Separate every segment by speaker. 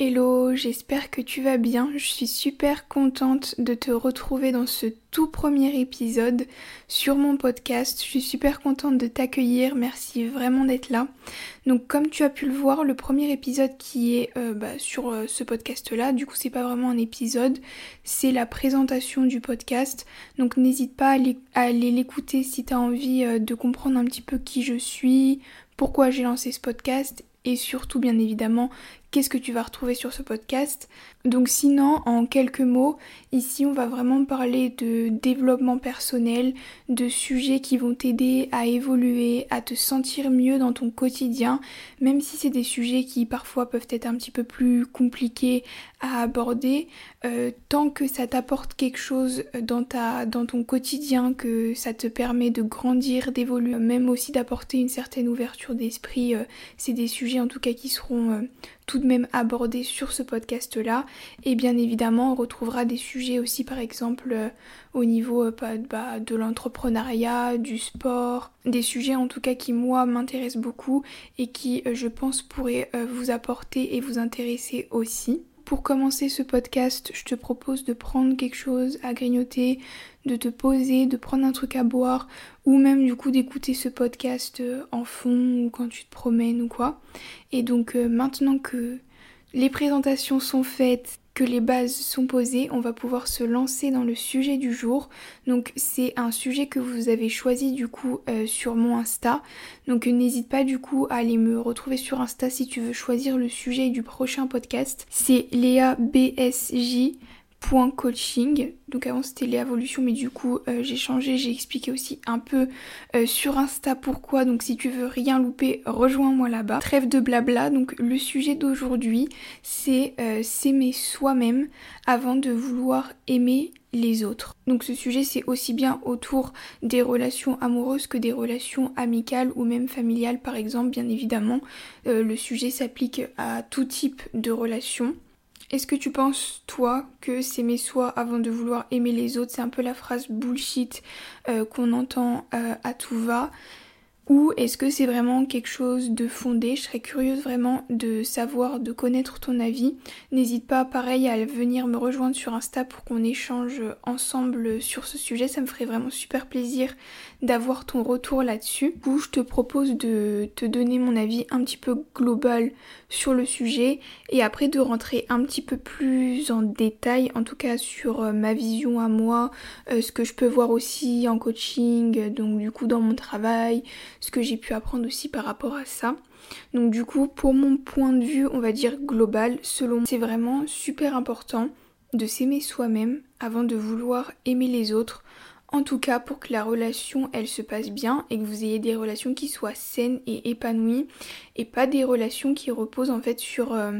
Speaker 1: Hello, j'espère que tu vas bien. Je suis super contente de te retrouver dans ce tout premier épisode sur mon podcast. Je suis super contente de t'accueillir. Merci vraiment d'être là. Donc comme tu as pu le voir, le premier épisode qui est euh, bah, sur euh, ce podcast-là, du coup c'est pas vraiment un épisode, c'est la présentation du podcast. Donc n'hésite pas à aller l'écouter si tu as envie euh, de comprendre un petit peu qui je suis, pourquoi j'ai lancé ce podcast et surtout bien évidemment qu'est-ce que tu vas retrouver sur ce podcast. Donc sinon, en quelques mots, ici on va vraiment parler de développement personnel, de sujets qui vont t'aider à évoluer, à te sentir mieux dans ton quotidien, même si c'est des sujets qui parfois peuvent être un petit peu plus compliqués à aborder, euh, tant que ça t'apporte quelque chose dans, ta, dans ton quotidien, que ça te permet de grandir, d'évoluer, même aussi d'apporter une certaine ouverture d'esprit, euh, c'est des sujets en tout cas qui seront euh, tout de même abordé sur ce podcast-là. Et bien évidemment, on retrouvera des sujets aussi, par exemple, euh, au niveau euh, bah, de l'entrepreneuriat, du sport, des sujets en tout cas qui, moi, m'intéressent beaucoup et qui, euh, je pense, pourraient vous apporter et vous intéresser aussi. Pour commencer ce podcast, je te propose de prendre quelque chose à grignoter, de te poser, de prendre un truc à boire, ou même du coup d'écouter ce podcast euh, en fond ou quand tu te promènes ou quoi. Et donc euh, maintenant que les présentations sont faites, que les bases sont posées, on va pouvoir se lancer dans le sujet du jour. Donc c'est un sujet que vous avez choisi du coup euh, sur mon Insta. Donc n'hésite pas du coup à aller me retrouver sur Insta si tu veux choisir le sujet du prochain podcast. C'est Léa BSJ coaching. Donc avant c'était l'évolution mais du coup euh, j'ai changé, j'ai expliqué aussi un peu euh, sur Insta pourquoi. Donc si tu veux rien louper, rejoins-moi là-bas. Trêve de blabla. Donc le sujet d'aujourd'hui c'est euh, s'aimer soi-même avant de vouloir aimer les autres. Donc ce sujet c'est aussi bien autour des relations amoureuses que des relations amicales ou même familiales par exemple bien évidemment. le sujet s'applique à tout type de relations. Est-ce que tu penses, toi, que s'aimer soi avant de vouloir aimer les autres, c'est un peu la phrase bullshit euh, qu'on entend euh, à tout va? Ou est-ce que c'est vraiment quelque chose de fondé? Je serais curieuse vraiment de savoir, de connaître ton avis. N'hésite pas, pareil, à venir me rejoindre sur Insta pour qu'on échange ensemble sur ce sujet. Ça me ferait vraiment super plaisir d'avoir ton retour là-dessus. Du je te propose de te donner mon avis un petit peu global sur le sujet et après de rentrer un petit peu plus en détail, en tout cas sur euh, ma vision à moi, euh, ce que je peux voir aussi en coaching, donc du coup dans mon travail, ce que j'ai pu apprendre aussi par rapport à ça. Donc du coup, pour mon point de vue, on va dire global, selon moi, c'est vraiment super important de s'aimer soi-même avant de vouloir aimer les autres. En tout cas, pour que la relation, elle se passe bien et que vous ayez des relations qui soient saines et épanouies et pas des relations qui reposent en fait sur euh,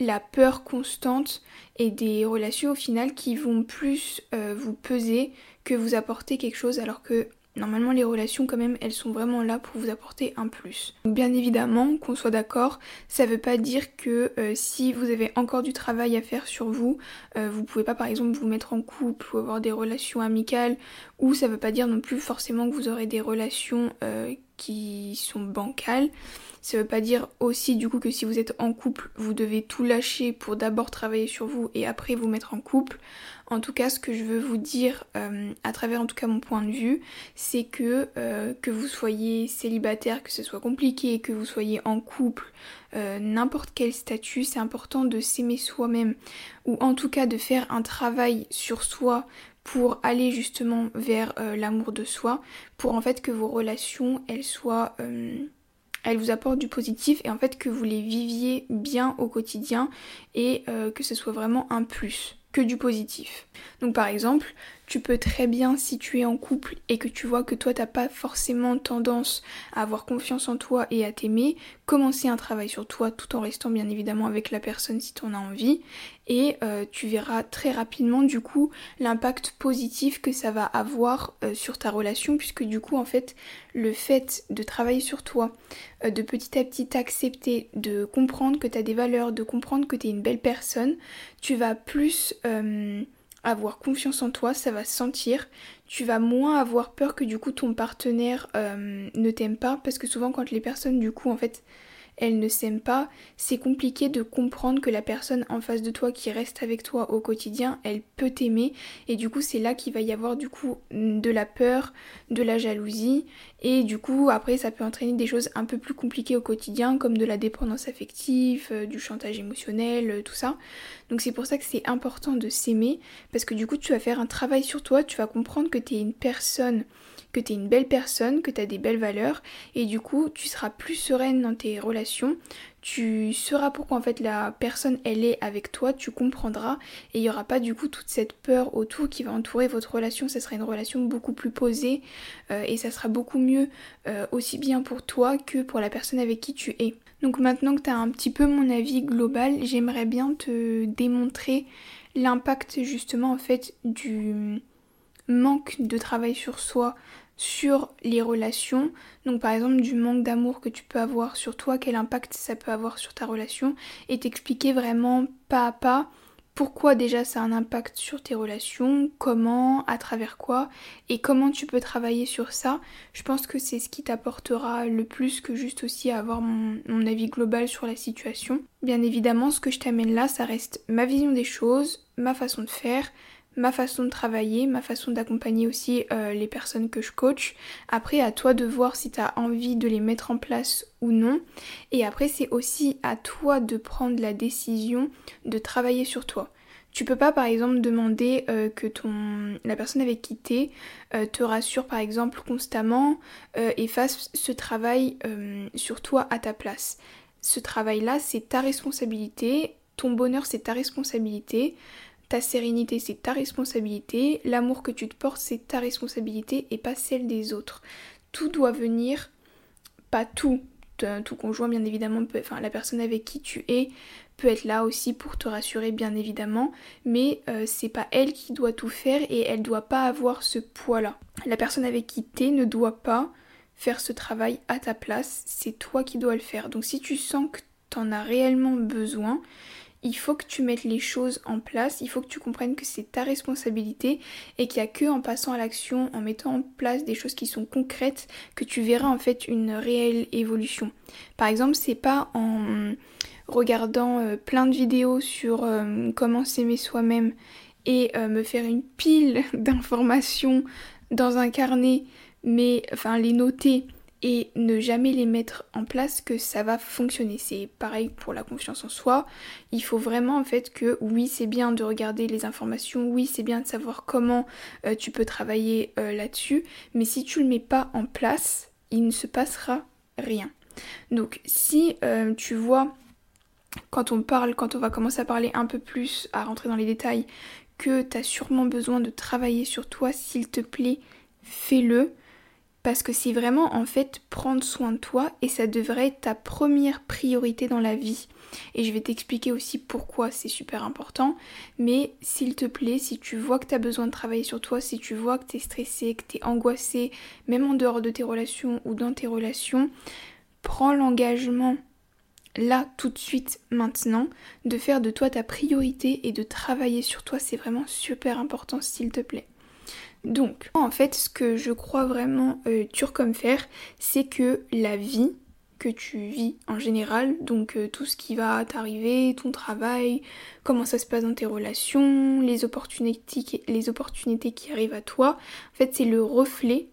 Speaker 1: la peur constante et des relations au final qui vont plus euh, vous peser que vous apporter quelque chose alors que Normalement, les relations, quand même, elles sont vraiment là pour vous apporter un plus. bien évidemment, qu'on soit d'accord, ça veut pas dire que euh, si vous avez encore du travail à faire sur vous, euh, vous pouvez pas par exemple vous mettre en couple ou avoir des relations amicales, ou ça veut pas dire non plus forcément que vous aurez des relations euh, qui sont bancales. Ça veut pas dire aussi du coup que si vous êtes en couple, vous devez tout lâcher pour d'abord travailler sur vous et après vous mettre en couple. En tout cas, ce que je veux vous dire, euh, à travers en tout cas mon point de vue, c'est que euh, que vous soyez célibataire, que ce soit compliqué, que vous soyez en couple, euh, n'importe quel statut, c'est important de s'aimer soi-même ou en tout cas de faire un travail sur soi pour aller justement vers l'amour de soi, pour en fait que vos relations elles soient elles vous apportent du positif et en fait que vous les viviez bien au quotidien et que ce soit vraiment un plus que du positif. Donc par exemple, tu peux très bien, si tu es en couple et que tu vois que toi t'as pas forcément tendance à avoir confiance en toi et à t'aimer, commencer un travail sur toi tout en restant bien évidemment avec la personne si tu en as envie. Et euh, tu verras très rapidement du coup l'impact positif que ça va avoir euh, sur ta relation puisque du coup en fait le fait de travailler sur toi, euh, de petit à petit t'accepter, de comprendre que tu as des valeurs, de comprendre que tu es une belle personne, tu vas plus avoir confiance en toi, ça va se sentir. Tu vas moins avoir peur que du coup ton partenaire euh, ne t'aime pas parce que souvent quand les personnes du coup en fait elles ne s'aiment pas, c'est compliqué de comprendre que la personne en face de toi qui reste avec toi au quotidien, elle peut t'aimer et du coup c'est là qu'il va y avoir du coup de la peur, de la jalousie et du coup après ça peut entraîner des choses un peu plus compliquées au quotidien comme de la dépendance affective, euh, du chantage émotionnel, euh, tout ça. Donc c'est pour ça que c'est important de s'aimer parce que du coup tu vas faire un travail sur toi, tu vas comprendre que tu es une personne que tu es une belle personne, que tu as des belles valeurs et du coup tu seras plus sereine dans tes relations, tu sauras pourquoi en fait la personne elle est avec toi, tu comprendras et il n'y aura pas du coup toute cette peur autour qui va entourer votre relation, ça sera une relation beaucoup plus posée euh, et ça sera beaucoup mieux euh, aussi bien pour toi que pour la personne avec qui tu es. Donc maintenant que tu as un petit peu mon avis global, j'aimerais bien te démontrer l'impact justement en fait du manque de travail sur soi sur les relations. Donc par exemple du manque d'amour que tu peux avoir sur toi, quel impact ça peut avoir sur ta relation et t'expliquer vraiment pas à pas pourquoi déjà ça a un impact sur tes relations, comment, à travers quoi et comment tu peux travailler sur ça. Je pense que c'est ce qui t'apportera le plus que juste aussi avoir mon, mon avis global sur la situation. Bien évidemment, ce que je t'amène là, ça reste ma vision des choses, ma façon de faire, ma façon de travailler, ma façon d'accompagner aussi euh, les personnes que je coach. Après, à toi de voir si tu as envie de les mettre en place ou non. Et après, c'est aussi à toi de prendre la décision de travailler sur toi. Tu peux pas par exemple demander euh, que ton la personne avec qui tu euh, te rassure par exemple constamment et fasse ce travail sur toi à ta place. Ce travail-là, c'est ta responsabilité, ton bonheur, c'est ta responsabilité. Ta sérénité, c'est ta responsabilité. L'amour que tu te portes, c'est ta responsabilité et pas celle des autres. Tout doit venir, pas tout, tout conjoint bien évidemment, peut, enfin la personne avec qui tu es peut être là aussi pour te rassurer bien évidemment, mais euh, c'est pas elle qui doit tout faire et elle doit pas avoir ce poids-là. La personne avec qui tu es ne doit pas faire ce travail à ta place, c'est toi qui dois le faire. Donc si tu sens que tu en as réellement besoin, il faut que tu mettes les choses en place, il faut que tu comprennes que c'est ta responsabilité et qu'il n'y a que en passant à l'action, en mettant en place des choses qui sont concrètes, que tu verras en fait une réelle évolution. Par exemple, c'est pas en regardant euh, plein de vidéos sur euh, comment s'aimer soi-même et euh, me faire une pile d'informations dans un carnet, mais enfin les noter et ne jamais les mettre en place que ça va fonctionner. C'est pareil pour la confiance en soi. Il faut vraiment en fait que oui c'est bien de regarder les informations, oui c'est bien de savoir comment euh, tu peux travailler euh, là-dessus, mais si tu le mets pas en place, il ne se passera rien. Donc si euh, tu vois quand on parle, quand on va commencer à parler un peu plus, à rentrer dans les détails, que tu as sûrement besoin de travailler sur toi, s'il te plaît, fais-le parce que c'est vraiment en fait prendre soin de toi et ça devrait être ta première priorité dans la vie. Et je vais t'expliquer aussi pourquoi c'est super important. Mais s'il te plaît, si tu vois que tu as besoin de travailler sur toi, si tu vois que tu es stressé, que tu es angoissé, même en dehors de tes relations ou dans tes relations, prends l'engagement là tout de suite maintenant de faire de toi ta priorité et de travailler sur toi. C'est vraiment super important s'il te plaît. Donc, en fait, ce que je crois vraiment euh, dur comme fer, c'est que la vie que tu vis en général, donc euh, tout ce qui va t'arriver, ton travail, comment ça se passe dans tes relations, les opportunités, les opportunités qui arrivent à toi, en fait, c'est le reflet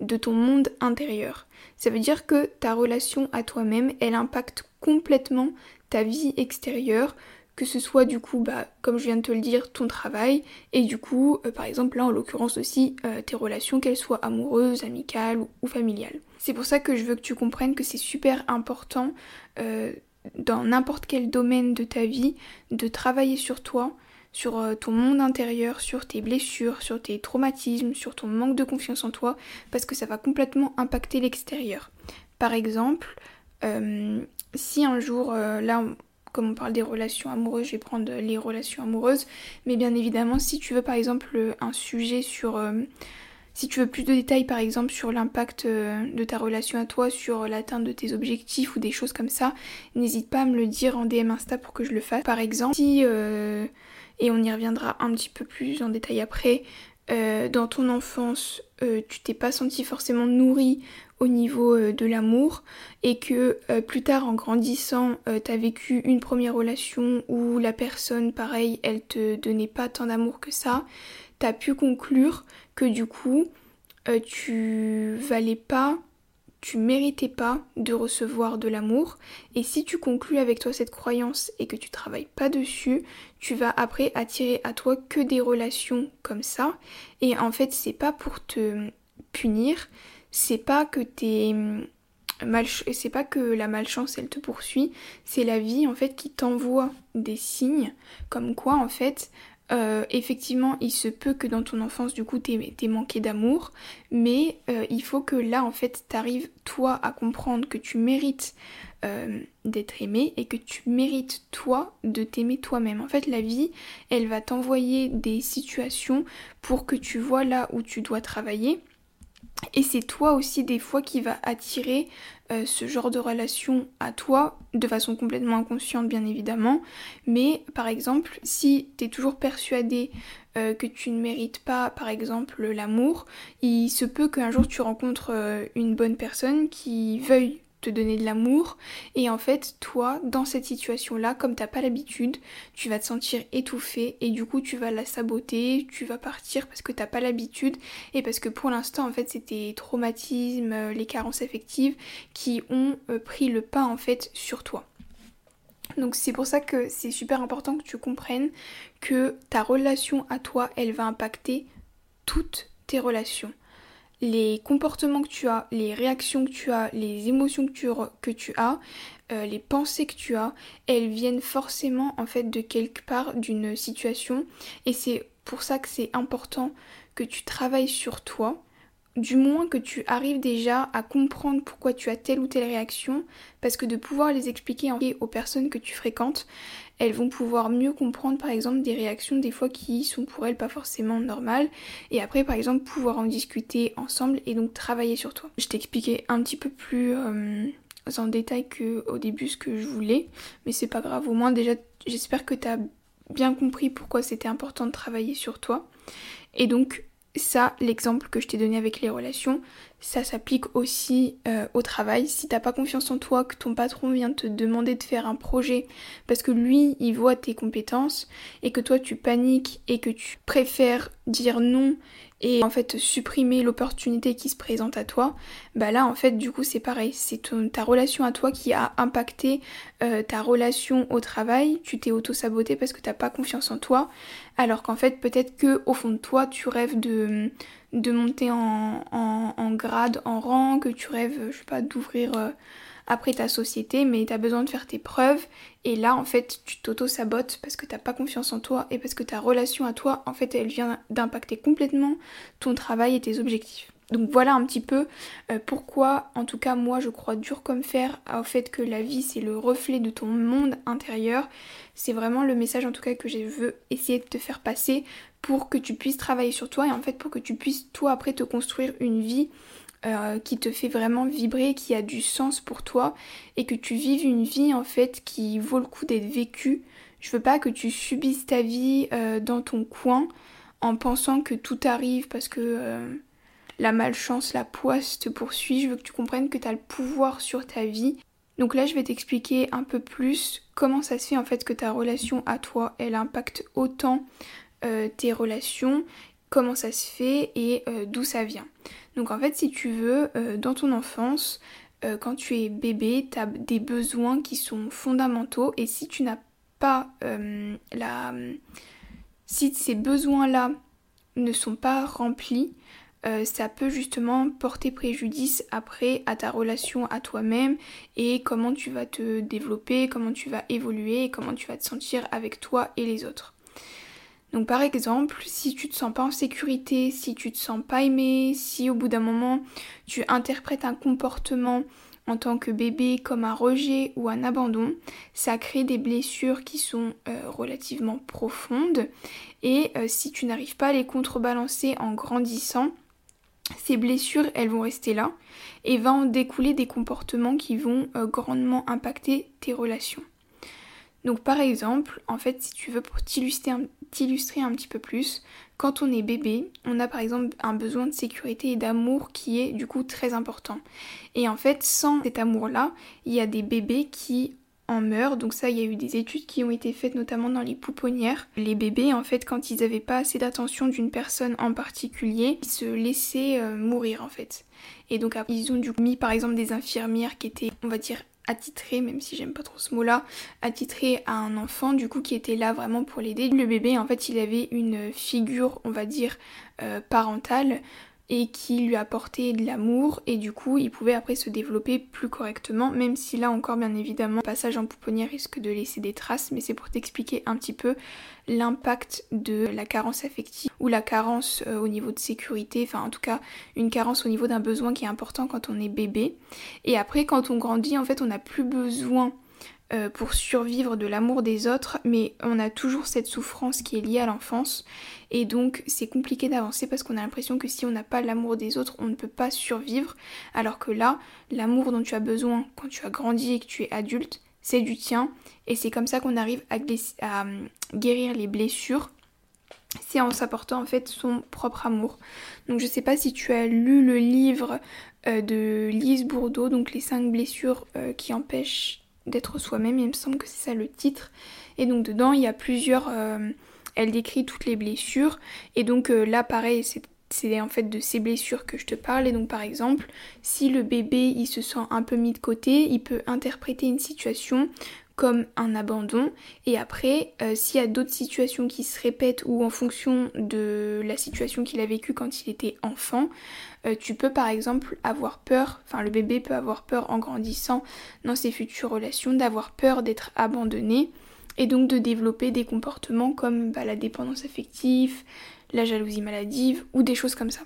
Speaker 1: de ton monde intérieur. Ça veut dire que ta relation à toi-même, elle impacte complètement ta vie extérieure, que ce soit du coup, bah, comme je viens de te le dire, ton travail, et du coup, euh, par exemple là en l'occurrence aussi, euh, tes relations, qu'elles soient amoureuses, amicales ou, familiales. C'est pour ça que je veux que tu comprennes que c'est super important euh, dans n'importe quel domaine de ta vie de travailler sur toi, sur ton monde intérieur, sur tes blessures, sur tes traumatismes, sur ton manque de confiance en toi, parce que ça va complètement impacter l'extérieur. Par exemple, si un jour, là comme on parle des relations amoureuses, je vais prendre les relations amoureuses. Mais bien évidemment, si tu veux par exemple un sujet sur... Euh, si tu veux plus de détails par exemple sur l'impact euh, de ta relation à toi, sur l'atteinte de tes objectifs ou des choses comme ça, n'hésite pas à me le dire en DM Insta pour que je le fasse. Par exemple, si... Euh, et on y reviendra un petit peu plus en détail après, dans ton enfance, tu t'es pas senti forcément nourri au niveau de l'amour et que plus tard en grandissant, tu as vécu une première relation où la personne, pareil, elle te donnait pas tant d'amour que ça, tu as pu conclure que du coup, tu valais pas tu méritais pas de recevoir de l'amour et si tu conclus avec toi cette croyance et que tu travailles pas dessus, tu vas après attirer à toi que des relations comme ça. Et en fait c'est pas pour te punir, c'est pas que t'es mal c'est pas que la malchance elle te poursuit, c'est la vie en fait qui t'envoie des signes comme quoi en fait euh, effectivement, il se peut que dans ton enfance, du coup, t'aies manqué d'amour, mais euh, il faut que là, en fait, t'arrives, toi, à comprendre que tu mérites euh, d'être aimé et que tu mérites, toi, de t'aimer toi-même. En fait, la vie, elle va t'envoyer des situations pour que tu vois là où tu dois travailler et c'est toi aussi des fois qui va attirer euh, ce genre de relation à toi, de façon complètement inconsciente bien évidemment. Mais par exemple, si tu es toujours persuadé euh, que tu ne mérites pas par exemple l'amour, il se peut qu'un jour tu rencontres euh, une bonne personne qui veuille te donner de l'amour. Et en fait toi dans cette situation là comme t'as pas l'habitude tu vas te sentir étouffé et du coup tu vas la saboter tu vas partir parce que t'as pas l'habitude et parce que pour l'instant en fait c'était traumatismes euh, les carences affectives qui ont euh, pris le pas en fait sur toi. Donc c'est pour ça que c'est super important que tu comprennes que ta relation à toi elle va impacter toutes tes relations les comportements que tu as, les réactions que tu as, les émotions que tu, as, euh, les pensées que tu as, elles viennent forcément en fait de quelque part d'une situation. Et c'est pour ça que c'est important que tu travailles sur toi. Du moins que tu arrives déjà à comprendre pourquoi tu as telle ou telle réaction, parce que de pouvoir les expliquer aux personnes que tu fréquentes, elles vont pouvoir mieux comprendre par exemple des réactions des fois qui sont pour elles pas forcément normales, et après par exemple pouvoir en discuter ensemble et donc travailler sur toi. Je t'expliquais un petit peu plus euh, en détail qu'au début ce que je voulais, mais c'est pas grave, au moins déjà j'espère que tu as bien compris pourquoi c'était important de travailler sur toi. Et donc ça, l'exemple que je t'ai donné avec les relations, ça s'applique aussi euh, au travail. Si t'as pas confiance en toi, que ton patron vient te demander de faire un projet parce que lui, il voit tes compétences et que toi, tu paniques et que tu préfères dire non et en fait supprimer l'opportunité qui se présente à toi, bah là en fait du coup c'est pareil, c'est ta relation à toi qui a impacté euh, ta relation au travail, tu t'es auto-saboté parce que t'as pas confiance en toi, alors qu'en fait peut-être que au fond de toi tu rêves de, de monter en, en, grade, en rang, que tu rêves, je sais pas, d'ouvrir... Euh, après ta société, mais tu as besoin de faire tes preuves. Et là, en fait, tu t'auto-sabotes parce que t'as pas confiance en toi et parce que ta relation à toi, en fait, elle vient d'impacter complètement ton travail et tes objectifs. Donc voilà un petit peu euh, pourquoi, en tout cas moi je crois dur comme fer au fait que la vie c'est le reflet de ton monde intérieur. C'est vraiment le message en tout cas que je veux essayer de te faire passer pour que tu puisses travailler sur toi et en fait pour que tu puisses toi après te construire une vie euh, qui te fait vraiment vibrer, qui a du sens pour toi et que tu vives une vie en fait qui vaut le coup d'être vécue. Je veux pas que tu subisses ta vie euh, dans ton coin en pensant que tout arrive parce que euh, la malchance, la poisse te poursuit. Je veux que tu comprennes que tu as le pouvoir sur ta vie. Donc là, je vais t'expliquer un peu plus comment ça se fait en fait que ta relation à toi, elle impacte autant tes relations comment ça se fait et d'où ça vient. Donc en fait, si tu veux, euh, dans ton enfance, euh, quand tu es bébé, tu as des besoins qui sont fondamentaux et si tu n'as pas la... Si ces besoins-là ne sont pas remplis, ça peut justement porter préjudice après à ta relation à toi-même et comment tu vas te développer, comment tu vas évoluer et comment tu vas te sentir avec toi et les autres. Donc par exemple, si tu te sens pas en sécurité, si tu te sens pas aimé, si au bout d'un moment tu interprètes un comportement en tant que bébé comme un rejet ou un abandon, ça crée des blessures qui sont euh, relativement profondes et euh, si tu n'arrives pas à les contrebalancer en grandissant, ces blessures elles vont rester là et va en découler des comportements qui vont euh, grandement impacter tes relations. Donc par exemple, en fait, si tu veux pour t'illustrer un, petit peu plus, quand on est bébé, on a par exemple un besoin de sécurité et d'amour qui est du coup très important. Et en fait, sans cet amour-là, il y a des bébés qui en meurent. Donc ça, il y a eu des études qui ont été faites notamment dans les pouponnières. Les bébés, en fait, quand ils n'avaient pas assez d'attention d'une personne en particulier, ils se laissaient euh, mourir en fait. Et donc ils ont du coup mis par exemple des infirmières qui étaient, on va dire, attitré, même si j'aime pas trop ce mot-là, attitré à un enfant du coup qui était là vraiment pour l'aider. Le bébé en fait il avait une figure on va dire euh, parentale et qui lui apportait de l'amour et du coup il pouvait après se développer plus correctement même si là encore bien évidemment le passage en pouponnière risque de laisser des traces mais c'est pour t'expliquer un petit peu l'impact de la carence affective ou la carence euh, au niveau de sécurité enfin en tout cas une carence au niveau d'un besoin qui est important quand on est bébé. Et après quand on grandit en fait on n'a plus besoin euh, pour survivre de l'amour des autres, mais on a toujours cette souffrance qui est liée à l'enfance. Et donc c'est compliqué d'avancer parce qu'on a l'impression que si on n'a pas l'amour des autres, on ne peut pas survivre. Alors que là, l'amour dont tu as besoin quand tu as grandi et que tu es adulte, c'est du tien. Et c'est comme ça qu'on arrive à, euh, guérir les blessures c'est en s'apportant en fait son propre amour. Donc je sais pas si tu as lu le livre euh, de Lise Bourdeau, donc les 5 blessures qui empêchent d'être soi-même, il me semble que c'est ça le titre. Et donc dedans, il y a plusieurs... Euh, elle décrit toutes les blessures. Et donc euh, là, pareil, c'est en fait de ces blessures que je te parle. Et donc par exemple, si le bébé il se sent un peu mis de côté, il peut interpréter une situation comme un abandon. Et après, euh, s'il y a d'autres situations qui se répètent ou en fonction de la situation qu'il a vécue quand il était enfant, euh, tu peux par exemple avoir peur, enfin le bébé peut avoir peur en grandissant dans ses futures relations, d'avoir peur d'être abandonné et donc de développer des comportements comme bah, la dépendance affective, la jalousie maladive ou des choses comme ça.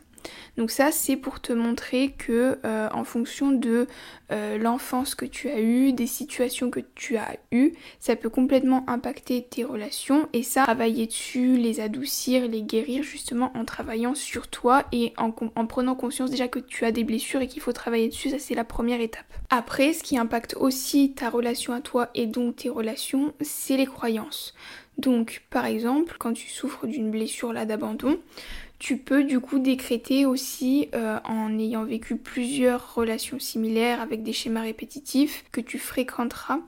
Speaker 1: Donc ça c'est pour te montrer que euh, en fonction de euh, l'enfance que tu as eue, des situations que tu as eues, ça peut complètement impacter tes relations et ça travailler dessus, les adoucir, les guérir justement en travaillant sur toi et en, en prenant conscience déjà que tu as des blessures et qu'il faut travailler dessus, ça c'est la première étape. Après ce qui impacte aussi ta relation à toi et donc tes relations, c'est les croyances. Donc, par exemple, quand tu souffres d'une blessure là d'abandon, tu peux du coup décréter aussi euh, en ayant vécu plusieurs relations similaires avec des schémas répétitifs que tu fréquenteras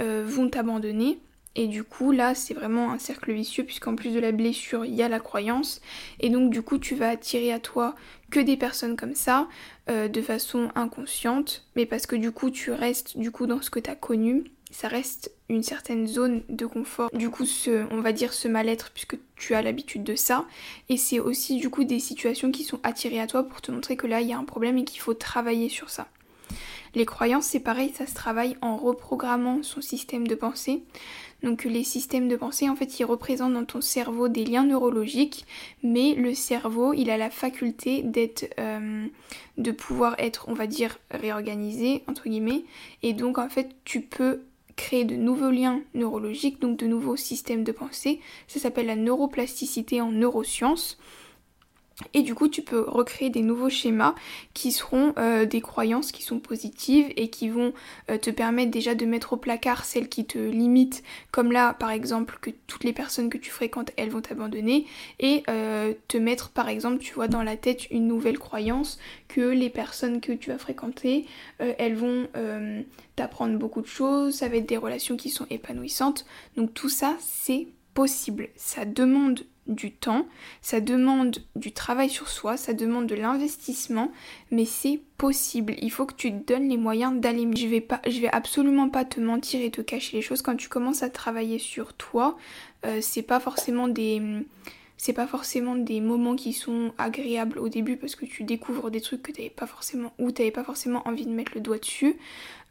Speaker 1: euh, vont t'abandonner. Et du coup là c'est vraiment un cercle vicieux puisqu'en plus de la blessure il y a la croyance. Et donc du coup tu vas attirer à toi que des personnes comme ça euh, de façon inconsciente. Mais parce que du coup tu restes du coup dans ce que tu as connu ça reste une certaine zone de confort. Du coup, ce, on va dire ce mal-être puisque tu as l'habitude de ça. Et c'est aussi du coup des situations qui sont attirées à toi pour te montrer que là, il y a un problème et qu'il faut travailler sur ça. Les croyances, c'est pareil, ça se travaille en reprogrammant son système de pensée. Donc les systèmes de pensée, en fait, ils représentent dans ton cerveau des liens neurologiques, mais le cerveau, il a la faculté d'être, euh, de pouvoir être, on va dire, réorganisé entre guillemets, et donc en fait, tu peux créer de nouveaux liens neurologiques, donc de nouveaux systèmes de pensée. Ça s'appelle la neuroplasticité en neurosciences. Et du coup, tu peux recréer des nouveaux schémas qui seront euh, des croyances qui sont positives et qui vont euh, te permettre déjà de mettre au placard celles qui te limitent, comme là par exemple que toutes les personnes que tu fréquentes, elles vont t'abandonner, et euh, te mettre par exemple, tu vois, dans la tête une nouvelle croyance que les personnes que tu vas fréquenter, elles vont t'apprendre beaucoup de choses, ça va être des relations qui sont épanouissantes. Donc tout ça, c'est possible. Ça demande du temps, ça demande du travail sur soi, ça demande de l'investissement, mais c'est possible. Il faut que tu te donnes les moyens d'aller. Je vais pas, je vais absolument pas te mentir et te cacher les choses. Quand tu commences à travailler sur toi, euh, c'est pas forcément des c'est pas forcément des moments qui sont agréables au début parce que tu découvres des trucs que t'avais pas forcément ou t'avais pas forcément envie de mettre le doigt dessus.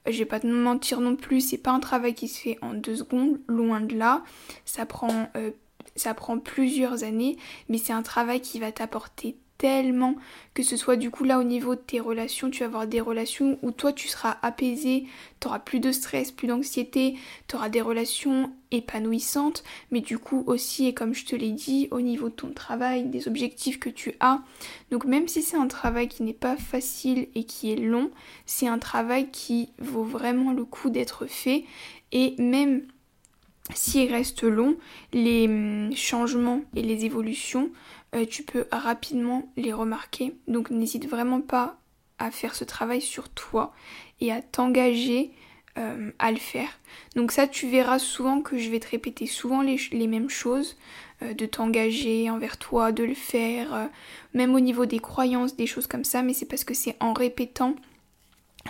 Speaker 1: Euh, je vais pas te mentir non plus, c'est pas un travail qui se fait en deux secondes, loin de là. Ça prend euh, ça prend plusieurs années, mais c'est un travail qui va t'apporter tellement que ce soit du coup là au niveau de tes relations, tu vas avoir des relations où toi tu seras apaisé, tu auras plus de stress, plus d'anxiété, tu auras des relations épanouissantes, mais du coup aussi, et comme je te l'ai dit, au niveau de ton travail, des objectifs que tu as. Donc même si c'est un travail qui n'est pas facile et qui est long, c'est un travail qui vaut vraiment le coup d'être fait et même s'il reste long, les hum, changements et les évolutions, euh, tu peux rapidement les remarquer. Donc n'hésite vraiment pas à faire ce travail sur toi et à t'engager euh, à le faire. Donc ça, tu verras souvent que je vais te répéter souvent les, mêmes choses, euh, de t'engager envers toi, de le faire, même au niveau des croyances, des choses comme ça, mais c'est parce que c'est en répétant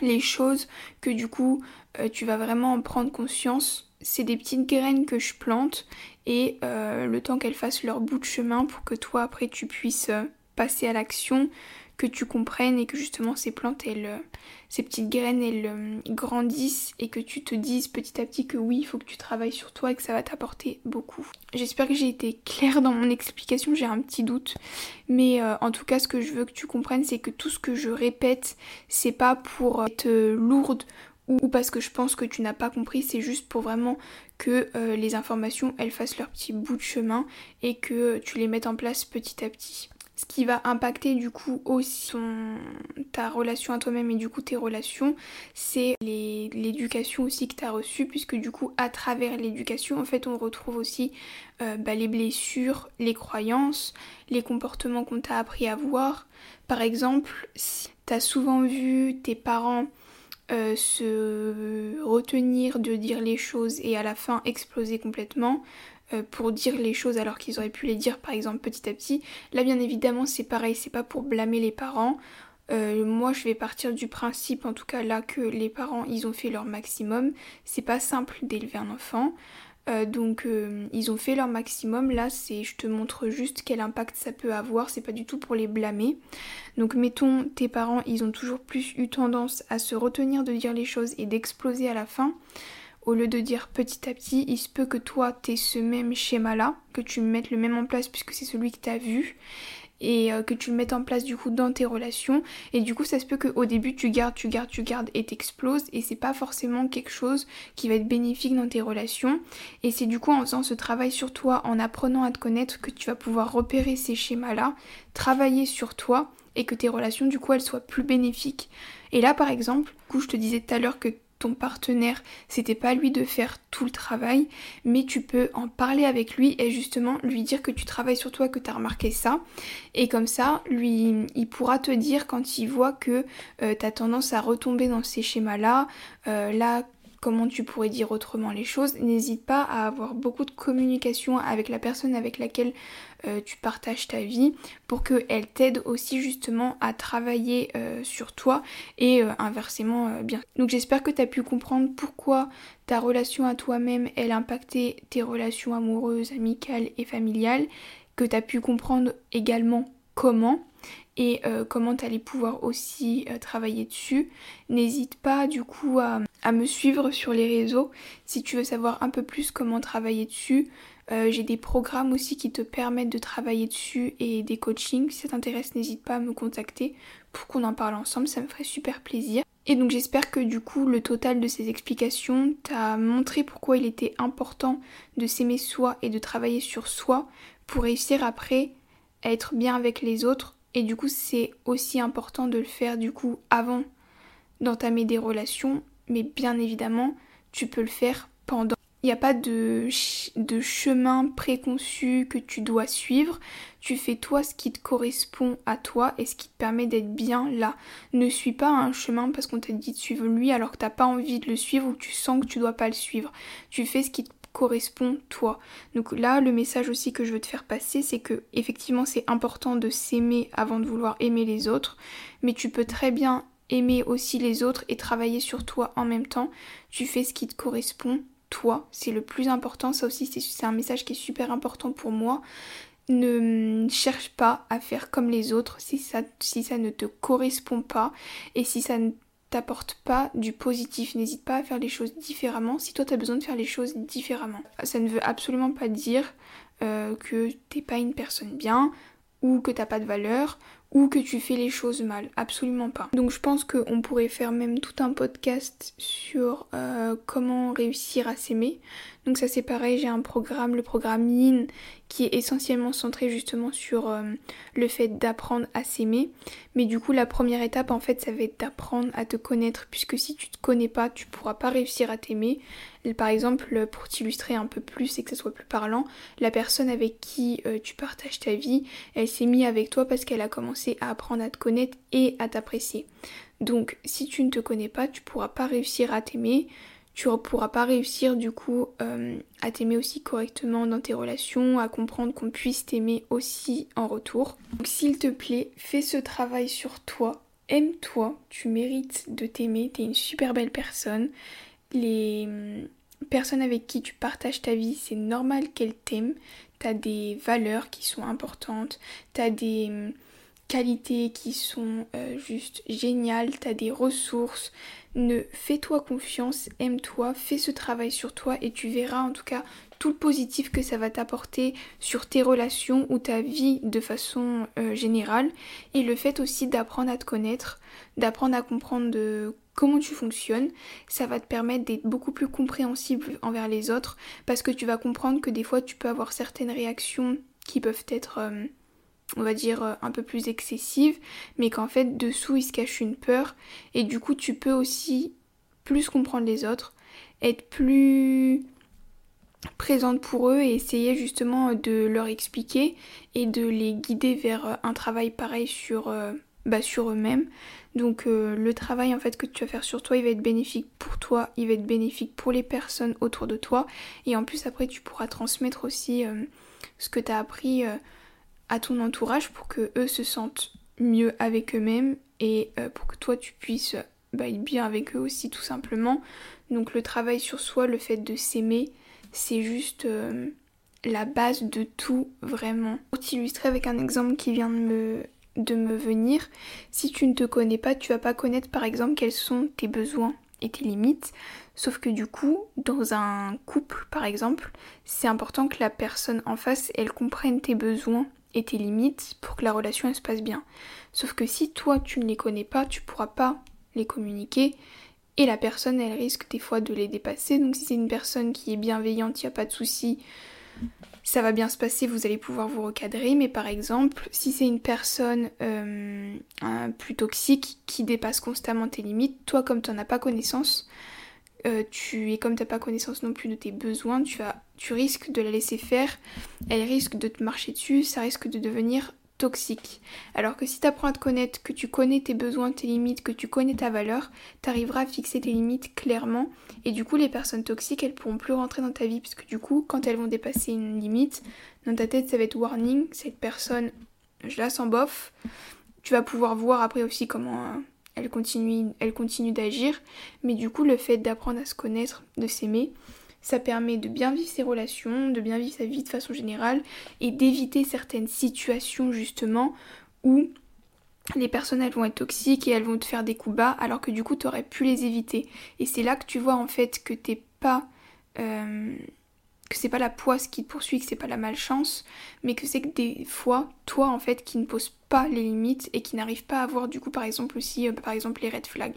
Speaker 1: les choses que du coup tu vas vraiment en prendre conscience c'est des petites graines que je plante et euh, le temps qu'elles fassent leur bout de chemin pour que toi après tu puisses euh, passer à l'action, que tu comprennes et que justement ces plantes, elles, euh, ces petites graines, elles grandissent et que tu te dises petit à petit que oui, il faut que tu travailles sur toi et que ça va t'apporter beaucoup. J'espère que j'ai été claire dans mon explication, j'ai un petit doute, mais en tout cas ce que je veux que tu comprennes c'est que tout ce que je répète, c'est pas pour être lourde ou parce que je pense que tu n'as pas compris, c'est juste pour vraiment que euh, les informations elles fassent leur petit bout de chemin et que tu les mettes en place petit à petit. Ce qui va impacter du coup aussi ta relation à toi-même et du coup tes relations, c'est l'éducation aussi que tu as reçue, puisque du coup à travers l'éducation, en fait on retrouve aussi euh, bah, les blessures, les croyances, les comportements qu'on t'a appris à voir. Par exemple, si tu as souvent vu tes parents euh, se retenir de dire les choses et à la fin exploser complètement euh, pour dire les choses alors qu'ils auraient pu les dire par exemple petit à petit. Là bien évidemment c'est pareil, c'est pas pour blâmer les parents. Euh, moi je vais partir du principe en tout cas là que les parents ils ont fait leur maximum. C'est pas simple d'élever un enfant. Euh, donc euh, ils ont fait leur maximum. Là, c'est je te montre juste quel impact ça peut avoir. C'est pas du tout pour les blâmer. Donc mettons tes parents, ils ont toujours plus eu tendance à se retenir de dire les choses et d'exploser à la fin. Au lieu de dire petit à petit, il se peut que toi t'aies ce même schéma là, que tu mettes le même en place puisque c'est celui que t'as vu et euh, que tu le mettes en place du coup dans tes relations. Et du coup ça se peut qu'au début tu gardes, tu gardes, tu gardes et t'exploses. Et c'est pas forcément quelque chose qui va être bénéfique dans tes relations. Et c'est du coup en faisant ce travail sur toi, en apprenant à te connaître que tu vas pouvoir repérer ces schémas là, travailler sur toi et que tes relations du coup elles soient plus bénéfiques. Et là par exemple, du coup je te disais tout à l'heure que ton partenaire, c'était pas lui de faire tout le travail, mais tu peux en parler avec lui et justement lui dire que tu travailles sur toi, que tu as remarqué ça. Et comme ça, lui, il pourra te dire quand il voit que euh, tu as tendance à retomber dans ces schémas-là, euh, là comment tu pourrais dire autrement les choses. N'hésite pas à avoir beaucoup de communication avec la personne avec laquelle euh, tu partages ta vie pour qu'elle t'aide aussi justement à travailler euh, sur toi et euh, inversement bien. Donc j'espère que tu as pu comprendre pourquoi ta relation à toi-même elle impactait tes relations amoureuses, amicales et familiales, que tu as pu comprendre également comment et comment tu pouvoir aussi travailler dessus. N'hésite pas du coup à, à, me suivre sur les réseaux si tu veux savoir un peu plus comment travailler dessus. Euh, j'ai des programmes aussi qui te permettent de travailler dessus et des coachings. Si ça t'intéresse, n'hésite pas à me contacter pour qu'on en parle ensemble, ça me ferait super plaisir. Et donc j'espère que du coup le total de ces explications t'a montré pourquoi il était important de s'aimer soi et de travailler sur soi pour réussir après à être bien avec les autres. Et du coup c'est aussi important de le faire du coup avant d'entamer des relations, mais bien évidemment tu peux le faire pendant il n'y a pas de, chemin préconçu que tu dois suivre. Tu fais toi ce qui te correspond à toi et ce qui te permet d'être bien là. Ne suis pas un chemin parce qu'on t'a dit de suivre lui alors que t'as pas envie de le suivre ou que tu sens que tu dois pas le suivre. Tu fais ce qui te correspond toi. Donc là, le message aussi que je veux te faire passer, c'est que effectivement c'est important de s'aimer avant de vouloir aimer les autres, mais tu peux très bien aimer aussi les autres et travailler sur toi en même temps. Tu fais ce qui te correspond toi, c'est le plus important, ça aussi c'est un message qui est super important pour moi. Ne cherche pas à faire comme les autres si ça, si ça ne te correspond pas et si ça ne t'apporte pas du positif. N'hésite pas à faire les choses différemment si toi tu as besoin de faire les choses différemment. Ça ne veut absolument pas dire euh, que t'es pas une personne bien ou que t'as pas de valeur ou que tu fais les choses mal. Absolument pas. Donc je pense qu'on pourrait faire même tout un podcast sur euh, comment réussir à s'aimer. Donc ça c'est pareil, j'ai un programme, le programme Yin, qui est essentiellement centré justement sur euh, le fait d'apprendre à s'aimer. Mais du coup la première étape en fait ça va être d'apprendre à te connaître puisque si tu te connais pas tu pourras pas réussir à t'aimer. Par exemple pour t'illustrer un peu plus et que ça soit plus parlant, la personne avec qui euh, tu partages ta vie, elle s'est mise avec toi parce qu'elle a commencé à apprendre à te connaître et à t'apprécier. Donc si tu ne te connais pas tu pourras pas réussir à t'aimer tu ne pourras pas réussir du coup euh, à t'aimer aussi correctement dans tes relations, à comprendre qu'on puisse t'aimer aussi en retour. Donc s'il te plaît, fais ce travail sur toi, aime-toi, tu mérites de t'aimer, t'es une super belle personne. Les hum, personnes avec qui tu partages ta vie, c'est normal qu'elles t'aiment. T'as des valeurs qui sont importantes, t'as des hum, qualités qui sont euh, juste géniales, t'as des ressources, ne fais-toi confiance, aime-toi, fais ce travail sur toi et tu verras en tout cas tout le positif que ça va t'apporter sur tes relations ou ta vie de façon euh, générale. Et le fait aussi d'apprendre à te connaître, d'apprendre à comprendre comment tu fonctionnes, ça va te permettre d'être beaucoup plus compréhensible envers les autres parce que tu vas comprendre que des fois tu peux avoir certaines réactions qui peuvent être euh, on va dire, euh, un peu plus excessive, mais qu'en fait, dessous, il se cache une peur, et du coup, tu peux aussi plus comprendre les autres, être plus présente pour eux et essayer justement de leur expliquer et de les guider vers euh, un travail pareil sur, euh, bah, sur eux-mêmes. Donc le travail en fait que tu vas faire sur toi, il va être bénéfique pour toi, il va être bénéfique pour les personnes autour de toi et en plus après tu pourras transmettre aussi ce que tu as appris à ton entourage pour que eux se sentent mieux avec eux-mêmes et euh, pour que toi tu puisses bah, être bien avec eux aussi tout simplement. Donc le travail sur soi, le fait de s'aimer, c'est juste euh, la base de tout vraiment. Pour t'illustrer avec un exemple qui vient de me, de me venir, si tu ne te connais pas, tu vas pas connaître par exemple quels sont tes besoins et tes limites. Sauf que du coup, dans un couple par exemple, c'est important que la personne en face, elle comprenne tes besoins et tes limites pour que la relation elle se passe bien. Sauf que si toi tu ne les connais pas, tu pourras pas les communiquer et la personne elle risque des fois de les dépasser. Donc si c'est une personne qui est bienveillante, il n'y a pas de souci, ça va bien se passer, vous allez pouvoir vous recadrer. Mais par exemple, si c'est une personne euh, plus toxique qui dépasse constamment tes limites, toi comme tu n'en as pas connaissance, euh, tu et comme t'as pas connaissance non plus de tes besoins, tu as, tu risques de la laisser faire, elle risque de te marcher dessus, ça risque de devenir toxique. Alors que si tu apprends à te connaître, que tu connais tes besoins, tes limites, que tu connais ta valeur, tu arriveras à fixer tes limites clairement et du coup les personnes toxiques elles pourront plus rentrer dans ta vie puisque du coup quand elles vont dépasser une limite, dans ta tête ça va être warning, cette personne je la sens bof. Tu vas pouvoir voir après aussi comment euh, elle continue, elle continue d'agir, mais du coup le fait d'apprendre à se connaître, de s'aimer, ça permet de bien vivre ses relations, de bien vivre sa vie de façon générale et d'éviter certaines situations justement où les personnes elles vont être toxiques et elles vont te faire des coups bas alors que du coup tu aurais pu les éviter. Et c'est là que tu vois en fait que t'es pas euh, que c'est pas la poisse qui te poursuit, que c'est pas la malchance, mais que c'est que des fois, toi en fait, qui ne pose pas les limites et qui n'arrive pas à voir du coup par exemple aussi, euh, par exemple les red flags.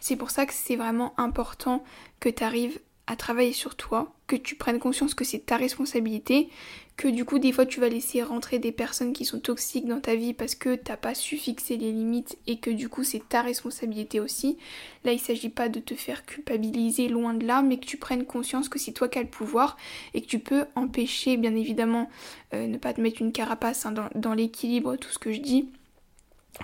Speaker 1: C'est pour ça que c'est vraiment important que tu arrives à travailler sur toi, que tu prennes conscience que c'est ta responsabilité, que du coup des fois tu vas laisser rentrer des personnes qui sont toxiques dans ta vie parce que t'as pas su fixer les limites et que du coup c'est ta responsabilité aussi. Là il s'agit pas de te faire culpabiliser loin de là, mais que tu prennes conscience que c'est toi qui as le pouvoir et que tu peux empêcher bien évidemment euh, ne pas te mettre une carapace hein, dans l'équilibre, tout ce que je dis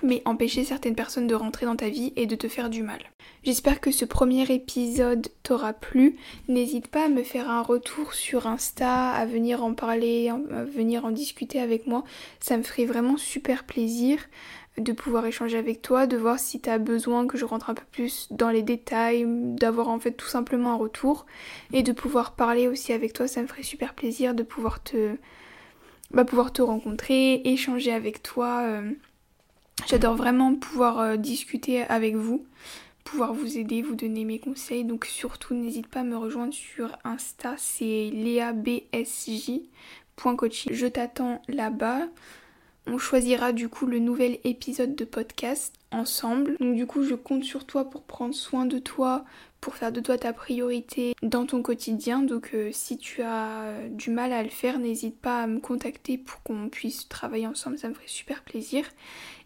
Speaker 1: mais empêcher certaines personnes de rentrer dans ta vie et de te faire du mal. J'espère que ce premier épisode t'aura plu. N'hésite pas à me faire un retour sur Insta, à venir en parler, à venir en discuter avec moi. Ça me ferait vraiment super plaisir de pouvoir échanger avec toi, de voir si tu as besoin que je rentre un peu plus dans les détails, d'avoir en fait tout simplement un retour et de pouvoir parler aussi avec toi. Ça me ferait super plaisir de pouvoir te, bah, pouvoir te rencontrer, échanger avec toi. Euh, J'adore vraiment pouvoir euh, discuter avec vous, pouvoir vous aider, vous donner mes conseils. Donc surtout n'hésite pas à me rejoindre sur Insta, c'est leabsj.coaching. Je t'attends là-bas On choisira du coup le nouvel épisode de podcast ensemble. Donc du coup, je compte sur toi pour prendre soin de toi, pour faire de toi ta priorité dans ton quotidien. Donc euh, si tu as du mal à le faire, n'hésite pas à me contacter pour qu'on puisse travailler ensemble, ça me ferait super plaisir.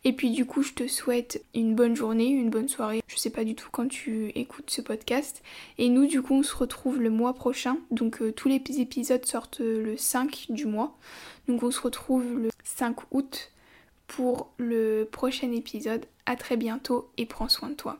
Speaker 1: Et puis du coup, je te souhaite une bonne journée, une bonne soirée. Je sais pas du tout quand tu écoutes ce podcast. Et nous, du coup, on se retrouve le mois prochain. Donc euh, tous les épisodes sortent le 5 du mois. Donc on se retrouve le 5 août pour le prochain épisode. À très bientôt et prends soin de toi.